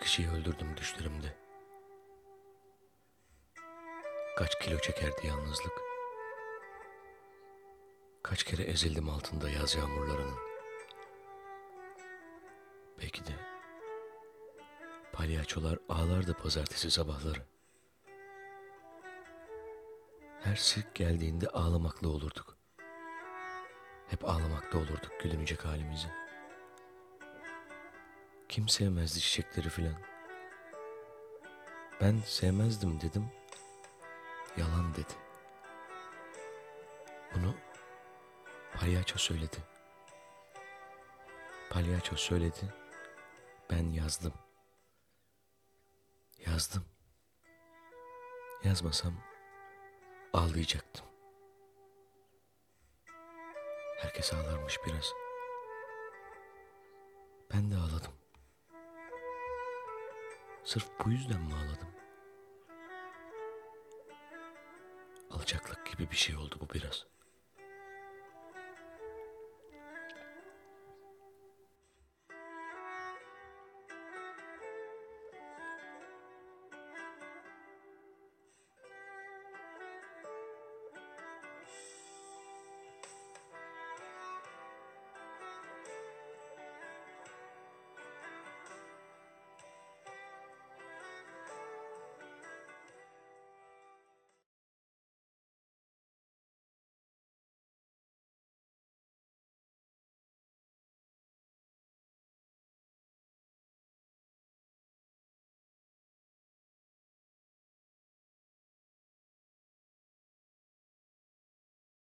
kişiyi öldürdüm düşlerimde. Kaç kilo çekerdi yalnızlık. Kaç kere ezildim altında yaz yağmurlarının. Belki de palyaçolar ağlardı pazartesi sabahları. Her sirk geldiğinde ağlamaklı olurduk. Hep ağlamakta olurduk gülünecek halimizi. Kim sevmezdi çiçekleri filan. Ben sevmezdim dedim. Yalan dedi. Bunu palyaço söyledi. Palyaço söyledi. Ben yazdım. Yazdım. Yazmasam ağlayacaktım. Herkes ağlarmış biraz. Ben de ağladım. Sırf bu yüzden mi ağladım? Alçaklık gibi bir şey oldu bu biraz.